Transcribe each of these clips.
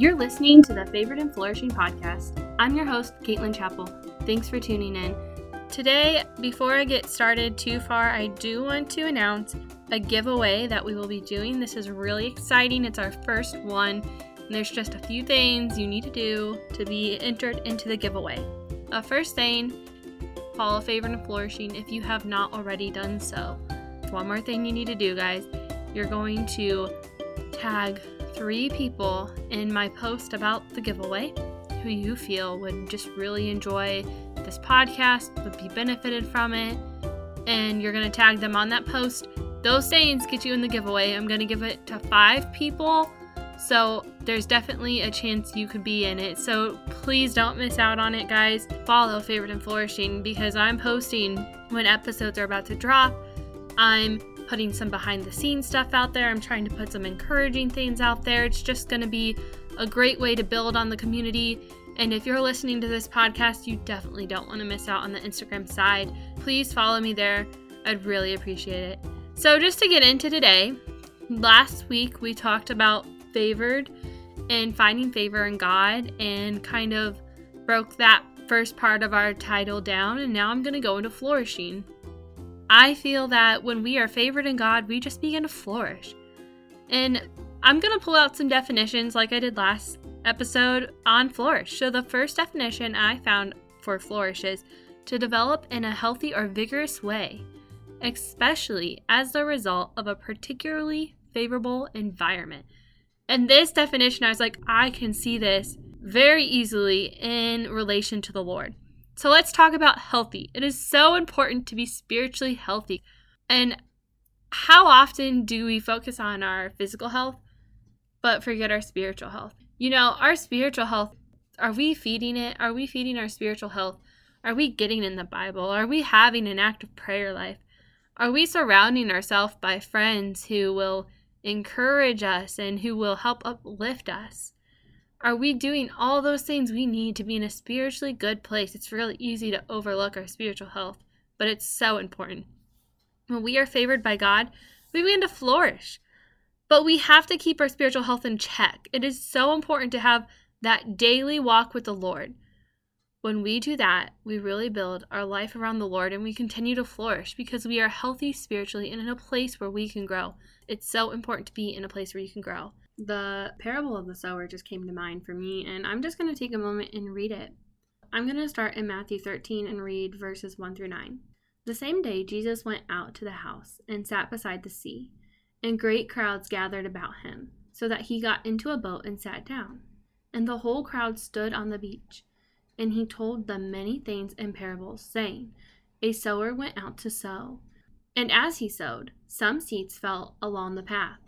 You're listening to the Favored and Flourishing podcast. I'm your host, Caitlin Chappell. Thanks for tuning in. Today, before I get started too far, I do want to announce a giveaway that we will be doing. This is really exciting. It's our first one, and there's just a few things you need to do to be entered into the giveaway. Uh, first thing, follow Favored and Flourishing if you have not already done so. One more thing you need to do, guys. You're going to tag three people in my post about the giveaway who you feel would just really enjoy this podcast, would be benefited from it, and you're going to tag them on that post. Those sayings get you in the giveaway. I'm going to give it to five people. So there's definitely a chance you could be in it. So please don't miss out on it, guys. Follow Favored and Flourishing because I'm posting when episodes are about to drop. I'm putting some behind the scenes stuff out there. I'm trying to put some encouraging things out there. It's just going to be a great way to build on the community. And if you're listening to this podcast, you definitely don't want to miss out on the Instagram side. Please follow me there. I'd really appreciate it. So, just to get into today, last week we talked about favored and finding favor in God and kind of broke that first part of our title down. And now I'm going to go into flourishing. I feel that when we are favored in God, we just begin to flourish. And I'm going to pull out some definitions like I did last episode on flourish. So, the first definition I found for flourish is to develop in a healthy or vigorous way, especially as the result of a particularly favorable environment. And this definition, I was like, I can see this very easily in relation to the Lord. So let's talk about healthy. It is so important to be spiritually healthy. And how often do we focus on our physical health but forget our spiritual health? You know, our spiritual health, are we feeding it? Are we feeding our spiritual health? Are we getting in the Bible? Are we having an active prayer life? Are we surrounding ourselves by friends who will encourage us and who will help uplift us? Are we doing all those things we need to be in a spiritually good place? It's really easy to overlook our spiritual health, but it's so important. When we are favored by God, we begin to flourish. But we have to keep our spiritual health in check. It is so important to have that daily walk with the Lord. When we do that, we really build our life around the Lord and we continue to flourish because we are healthy spiritually and in a place where we can grow. It's so important to be in a place where you can grow. The parable of the sower just came to mind for me, and I'm just going to take a moment and read it. I'm going to start in Matthew 13 and read verses 1 through 9. The same day, Jesus went out to the house and sat beside the sea, and great crowds gathered about him, so that he got into a boat and sat down. And the whole crowd stood on the beach. And he told them many things in parables, saying, A sower went out to sow. And as he sowed, some seeds fell along the path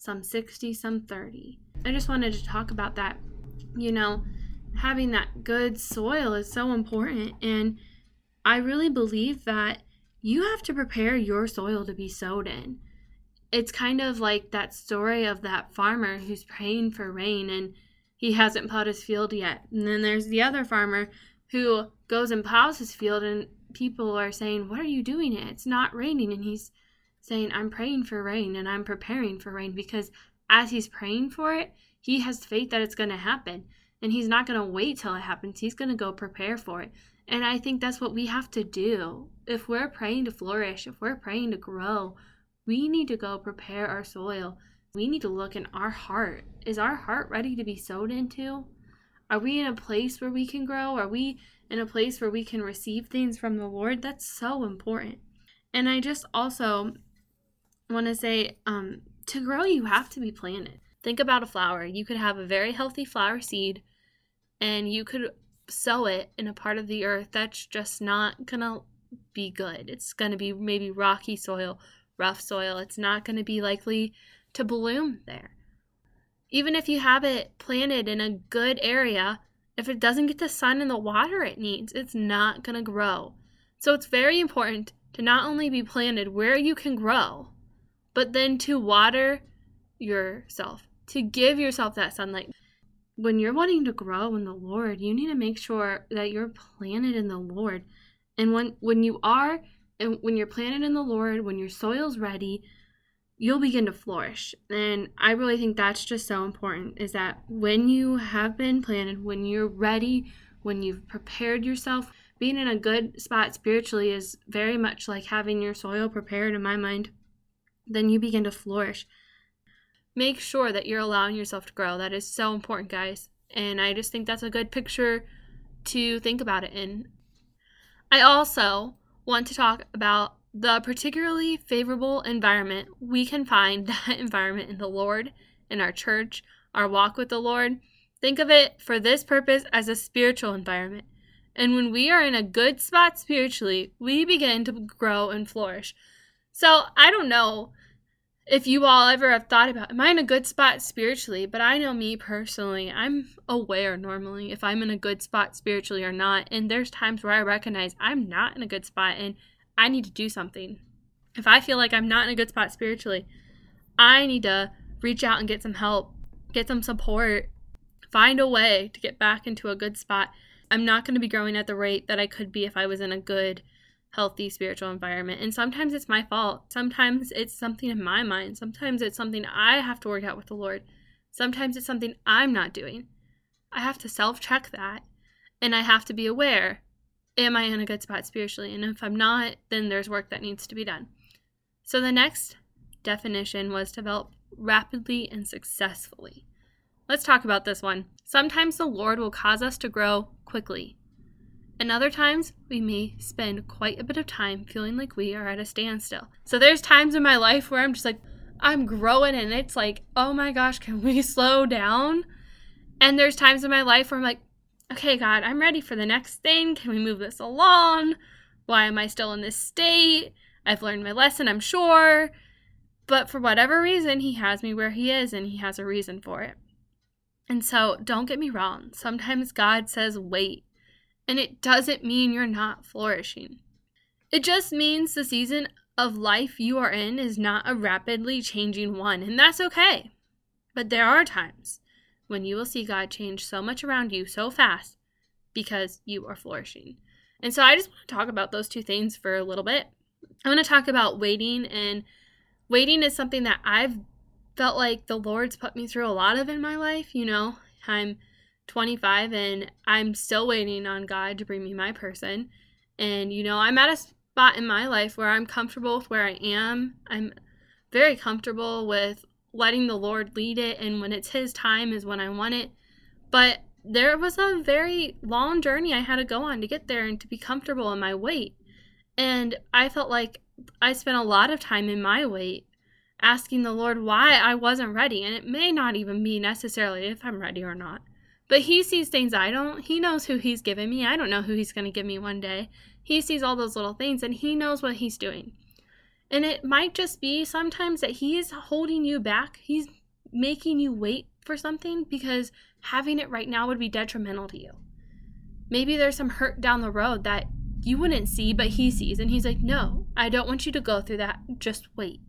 some 60, some 30. I just wanted to talk about that. You know, having that good soil is so important. And I really believe that you have to prepare your soil to be sowed in. It's kind of like that story of that farmer who's praying for rain and he hasn't plowed his field yet. And then there's the other farmer who goes and plows his field and people are saying, What are you doing? It's not raining. And he's saying, I'm praying for rain and I'm preparing for rain because as he's praying for it, he has faith that it's going to happen. And he's not going to wait till it happens. He's going to go prepare for it. And I think that's what we have to do. If we're praying to flourish, if we're praying to grow, we need to go prepare our soil. We need to look in our heart. Is our heart ready to be sowed into? Are we in a place where we can grow? Are we in a place where we can receive things from the Lord? That's so important. And I just also want to say um, to grow, you have to be planted. Think about a flower. You could have a very healthy flower seed and you could sow it in a part of the earth that's just not going to be good. It's going to be maybe rocky soil, rough soil. It's not going to be likely to bloom there. Even if you have it planted in a good area, if it doesn't get the sun and the water it needs, it's not going to grow. So it's very important to not only be planted where you can grow, but then to water yourself, to give yourself that sunlight. When you're wanting to grow in the Lord, you need to make sure that you're planted in the Lord. And when when you are and when you're planted in the Lord, when your soil's ready, you'll begin to flourish. And I really think that's just so important is that when you have been planted, when you're ready, when you've prepared yourself, being in a good spot spiritually is very much like having your soil prepared in my mind. Then you begin to flourish. Make sure that you're allowing yourself to grow. That is so important, guys. And I just think that's a good picture to think about it in. I also want to talk about the particularly favorable environment, we can find that environment in the Lord, in our church, our walk with the Lord. Think of it for this purpose as a spiritual environment. And when we are in a good spot spiritually, we begin to grow and flourish. So I don't know if you all ever have thought about, am I in a good spot spiritually? But I know me personally, I'm aware normally if I'm in a good spot spiritually or not. And there's times where I recognize I'm not in a good spot. And I need to do something. If I feel like I'm not in a good spot spiritually, I need to reach out and get some help, get some support, find a way to get back into a good spot. I'm not going to be growing at the rate that I could be if I was in a good, healthy spiritual environment. And sometimes it's my fault. Sometimes it's something in my mind. Sometimes it's something I have to work out with the Lord. Sometimes it's something I'm not doing. I have to self check that. And I have to be aware am I in a good spot spiritually? And if I'm not, then there's work that needs to be done. So the next definition was develop rapidly and successfully. Let's talk about this one. Sometimes the Lord will cause us to grow quickly. And other times, we may spend quite a bit of time feeling like we are at a standstill. So there's times in my life where I'm just like, I'm growing and it's like, oh my gosh, can we slow down? And there's times in my life where I'm like, okay, God, I'm ready for the next thing. Can we move this along? Why am I still in this state? I've learned my lesson, I'm sure. But for whatever reason, He has me where He is, and He has a reason for it. And so, don't get me wrong. Sometimes God says, wait. And it doesn't mean you're not flourishing. It just means the season of life you are in is not a rapidly changing one, and that's okay. But there are times when you will see God change so much around you so fast because you are flourishing. And so I just want to talk about those two things for a little bit. I want to talk about waiting, and waiting is something that I've felt like the Lord's put me through a lot of in my life. You know, I'm 25 and I'm still waiting on God to bring me my person. And, you know, I'm at a spot in my life where I'm comfortable with where I am. I'm very comfortable with letting the Lord lead it, and when it's His time is when I want it. But there was a very long journey I had to go on to get there and to be comfortable in my wait. And I felt like I spent a lot of time in my wait asking the Lord why I wasn't ready. And it may not even be necessarily if I'm ready or not. But He sees things I don't. He knows who He's given me. I don't know who He's going to give me one day. He sees all those little things and He knows what He's doing. And it might just be sometimes that he is holding you back. He's making you wait for something because having it right now would be detrimental to you. Maybe there's some hurt down the road that you wouldn't see, but he sees. And he's like, No, I don't want you to go through that. Just wait.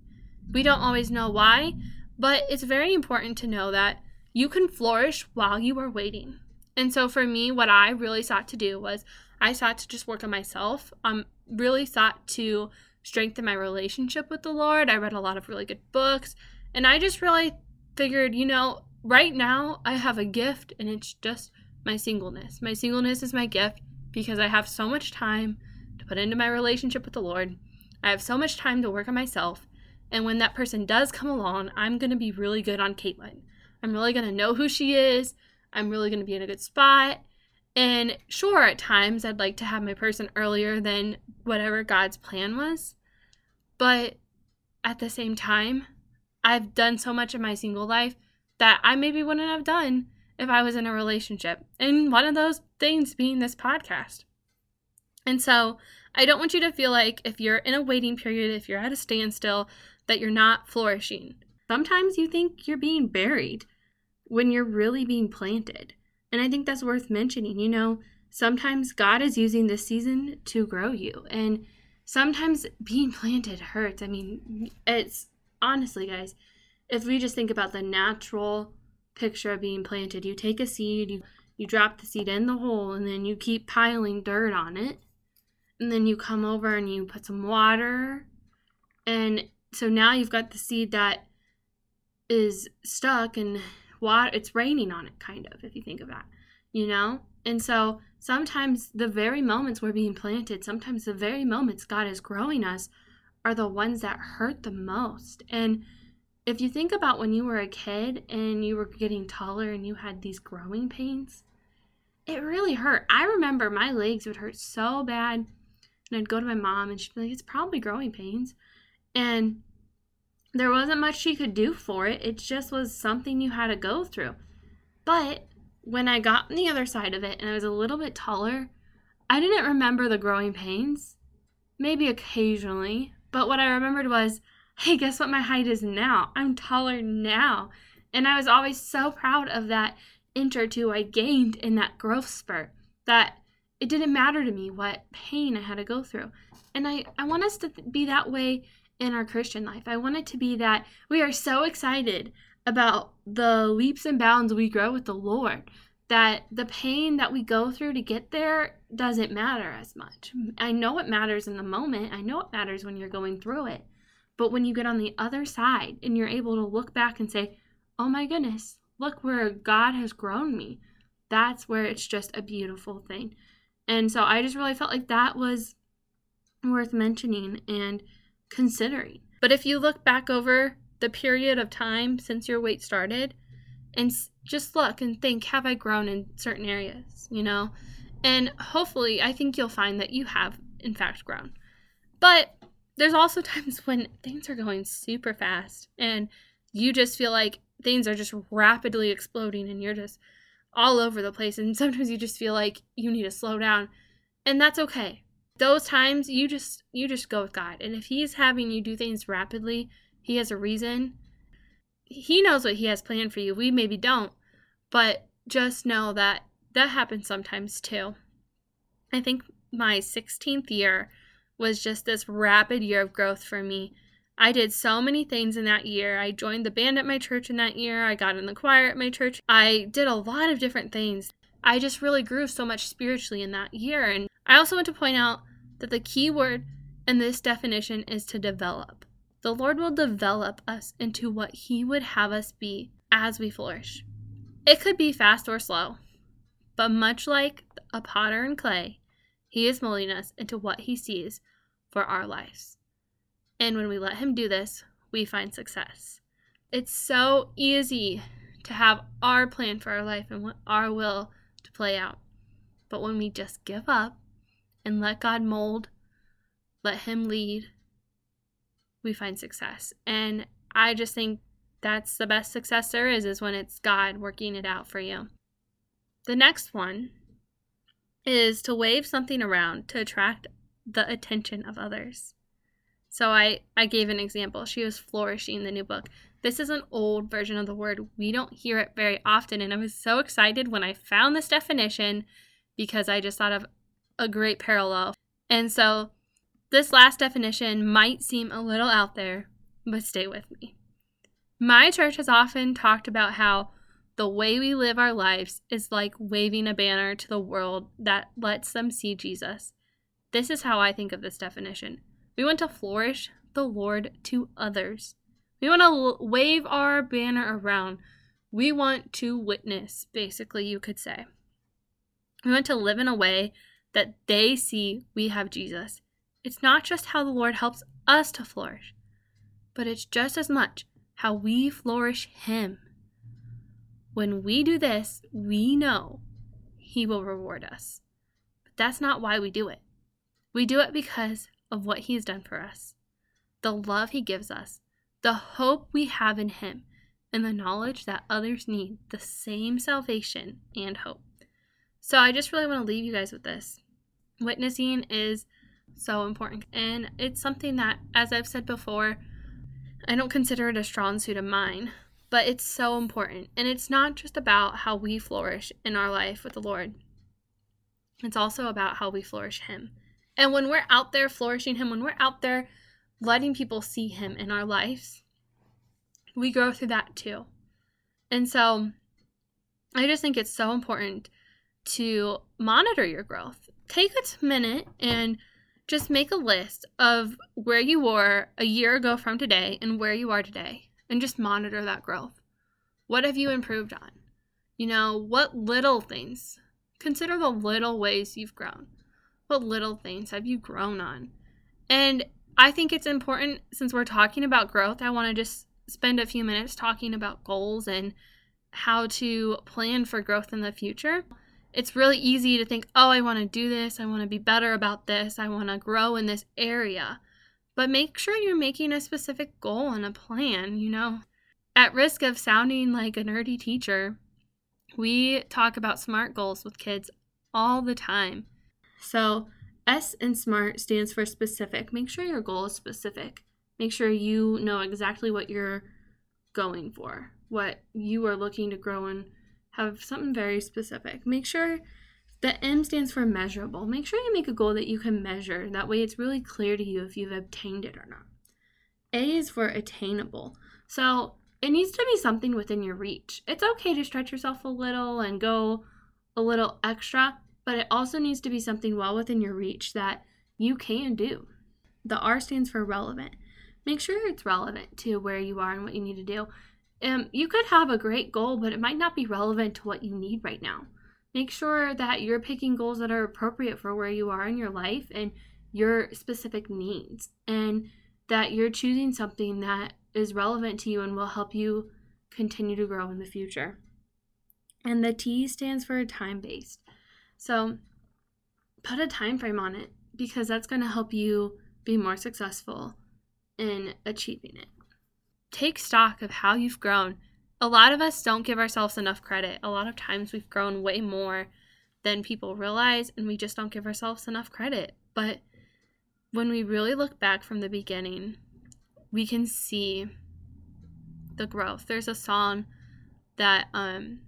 We don't always know why, but it's very important to know that you can flourish while you are waiting. And so for me, what I really sought to do was I sought to just work on myself. Um, really sought to strengthen my relationship with the Lord. I read a lot of really good books. And I just really figured, you know, right now I have a gift and it's just my singleness. My singleness is my gift because I have so much time to put into my relationship with the Lord. I have so much time to work on myself. And when that person does come along, I'm going to be really good on Caitlin. I'm really going to know who she is. I'm really going to be in a good spot. And sure, at times I'd like to have my person earlier than whatever God's plan was. But at the same time, I've done so much in my single life that I maybe wouldn't have done if I was in a relationship. And one of those things being this podcast. And so I don't want you to feel like if you're in a waiting period, if you're at a standstill, that you're not flourishing. Sometimes you think you're being buried when you're really being planted. And I think that's worth mentioning. You know, sometimes God is using this season to grow you. And sometimes being planted hurts. I mean, it's honestly, guys, if we just think about the natural picture of being planted, you take a seed, you you drop the seed in the hole and then you keep piling dirt on it. And then you come over and you put some water. And so now you've got the seed that is stuck and water it's raining on it kind of if you think of that. You know? And so sometimes the very moments we're being planted, sometimes the very moments God is growing us are the ones that hurt the most. And if you think about when you were a kid and you were getting taller and you had these growing pains, it really hurt. I remember my legs would hurt so bad. And I'd go to my mom and she'd be like, it's probably growing pains. And there wasn't much she could do for it. It just was something you had to go through. But when I got on the other side of it and I was a little bit taller, I didn't remember the growing pains. Maybe occasionally. But what I remembered was hey, guess what my height is now? I'm taller now. And I was always so proud of that inch or two I gained in that growth spurt that it didn't matter to me what pain I had to go through. And I, I want us to be that way in our Christian life. I want it to be that we are so excited about the leaps and bounds we grow with the Lord that the pain that we go through to get there doesn't matter as much. I know it matters in the moment, I know it matters when you're going through it. But when you get on the other side and you're able to look back and say, oh my goodness, look where God has grown me, that's where it's just a beautiful thing. And so I just really felt like that was worth mentioning and considering. But if you look back over the period of time since your wait started and just look and think, have I grown in certain areas, you know? And hopefully, I think you'll find that you have, in fact, grown. But there's also times when things are going super fast and you just feel like things are just rapidly exploding and you're just all over the place and sometimes you just feel like you need to slow down and that's okay those times you just you just go with god and if he's having you do things rapidly he has a reason he knows what he has planned for you we maybe don't but just know that that happens sometimes too i think my 16th year was just this rapid year of growth for me. I did so many things in that year. I joined the band at my church in that year. I got in the choir at my church. I did a lot of different things. I just really grew so much spiritually in that year. And I also want to point out that the key word in this definition is to develop. The Lord will develop us into what He would have us be as we flourish. It could be fast or slow, but much like a potter and clay, He is molding us into what He sees for our lives. And when we let Him do this, we find success. It's so easy to have our plan for our life and our will to play out. But when we just give up and let God mold, let Him lead, we find success. And I just think that's the best success there is, is when it's God working it out for you. The next one is to wave something around to attract the attention of others. So I, I gave an example. She was flourishing the new book. This is an old version of the word. We don't hear it very often. And I was so excited when I found this definition because I just thought of a great parallel. And so this last definition might seem a little out there, but stay with me. My church has often talked about how the way we live our lives is like waving a banner to the world that lets them see Jesus. This is how I think of this definition. We want to flourish the Lord to others. We want to wave our banner around. We want to witness, basically, you could say. We want to live in a way that they see we have Jesus. It's not just how the Lord helps us to flourish, but it's just as much how we flourish Him. When we do this, we know He will reward us. But that's not why we do it. We do it because of what He has done for us, the love He gives us, the hope we have in Him, and the knowledge that others need the same salvation and hope. So I just really want to leave you guys with this. Witnessing is so important, and it's something that, as I've said before, I don't consider it a strong suit of mine, but it's so important. And it's not just about how we flourish in our life with the Lord, it's also about how we flourish Him. And when we're out there flourishing Him, when we're out there letting people see Him in our lives, we grow through that too. And so I just think it's so important to monitor your growth. Take a minute and just make a list of where you were a year ago from today and where you are today, and just monitor that growth. What have you improved on? You know, what little things? Consider the little ways you've grown. What little things have you grown on? And I think it's important since we're talking about growth, I want to just spend a few minutes talking about goals and how to plan for growth in the future. It's really easy to think, oh, I want to do this. I want to be better about this. I want to grow in this area. But make sure you're making a specific goal and a plan, you know. At risk of sounding like a nerdy teacher, we talk about SMART goals with kids all the time. So, S in SMART stands for specific. Make sure your goal is specific. Make sure you know exactly what you're going for, what you are looking to grow and have something very specific. Make sure the M stands for measurable. Make sure you make a goal that you can measure. That way it's really clear to you if you've obtained it or not. A is for attainable. So it needs to be something within your reach. It's okay to stretch yourself a little and go a little extra, but it also needs to be something well within your reach that you can do. The R stands for relevant. Make sure it's relevant to where you are and what you need to do. Um, you could have a great goal, but it might not be relevant to what you need right now. Make sure that you're picking goals that are appropriate for where you are in your life and your specific needs, and that you're choosing something that is relevant to you and will help you continue to grow in the future. And the T stands for time based. So put a time frame on it because that's going to help you be more successful in achieving it. Take stock of how you've grown. A lot of us don't give ourselves enough credit. A lot of times we've grown way more than people realize, and we just don't give ourselves enough credit. But when we really look back from the beginning, we can see the growth. There's a song that um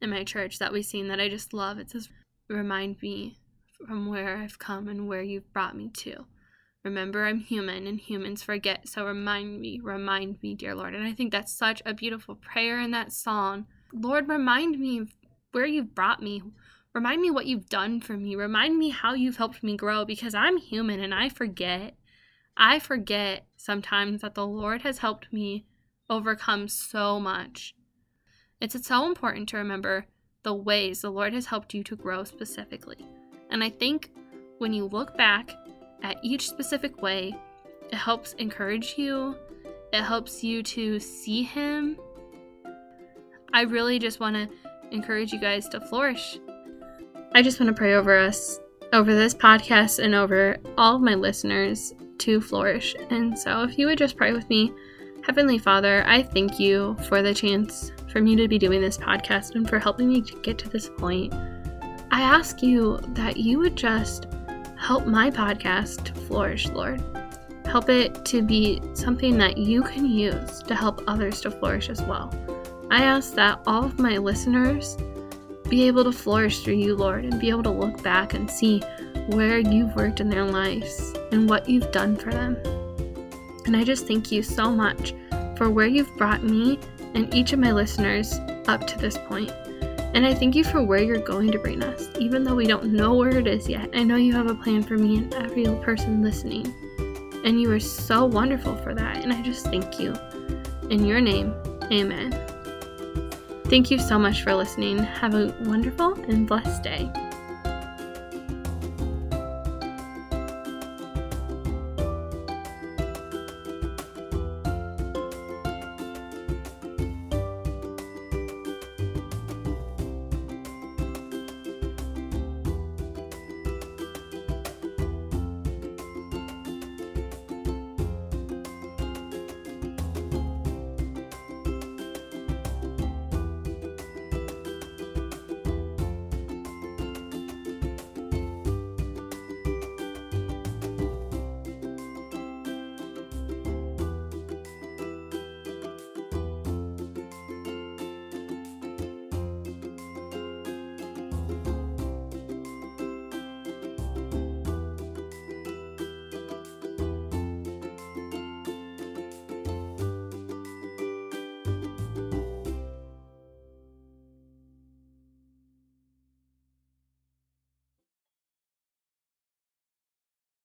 in my church that we sing that I just love. It says, Remind me from where I've come and where you've brought me to. Remember, I'm human and humans forget. So remind me, remind me, dear Lord. And I think that's such a beautiful prayer in that song. Lord, remind me where you've brought me. Remind me what you've done for me. Remind me how you've helped me grow because I'm human and I forget. I forget sometimes that the Lord has helped me overcome so much. It's so important to remember the ways the Lord has helped you to grow specifically. And I think when you look back at each specific way, it helps encourage you, it helps you to see Him. I really just want to encourage you guys to flourish. I just want to pray over us, over this podcast, and over all of my listeners to flourish. And so, if you would just pray with me, Heavenly Father, I thank you for the chance for me to be doing this podcast and for helping me to get to this point. I ask you that you would just help my podcast to flourish, Lord. Help it to be something that you can use to help others to flourish as well. I ask that all of my listeners be able to flourish through you, Lord, and be able to look back and see where you've worked in their lives and what you've done for them. And I just thank you so much for where you've brought me and each of my listeners up to this point. And I thank you for where you're going to bring us, even though we don't know where it is yet. I know you have a plan for me and every person listening. And you are so wonderful for that. And I just thank you. In your name, amen. Thank you so much for listening. Have a wonderful and blessed day.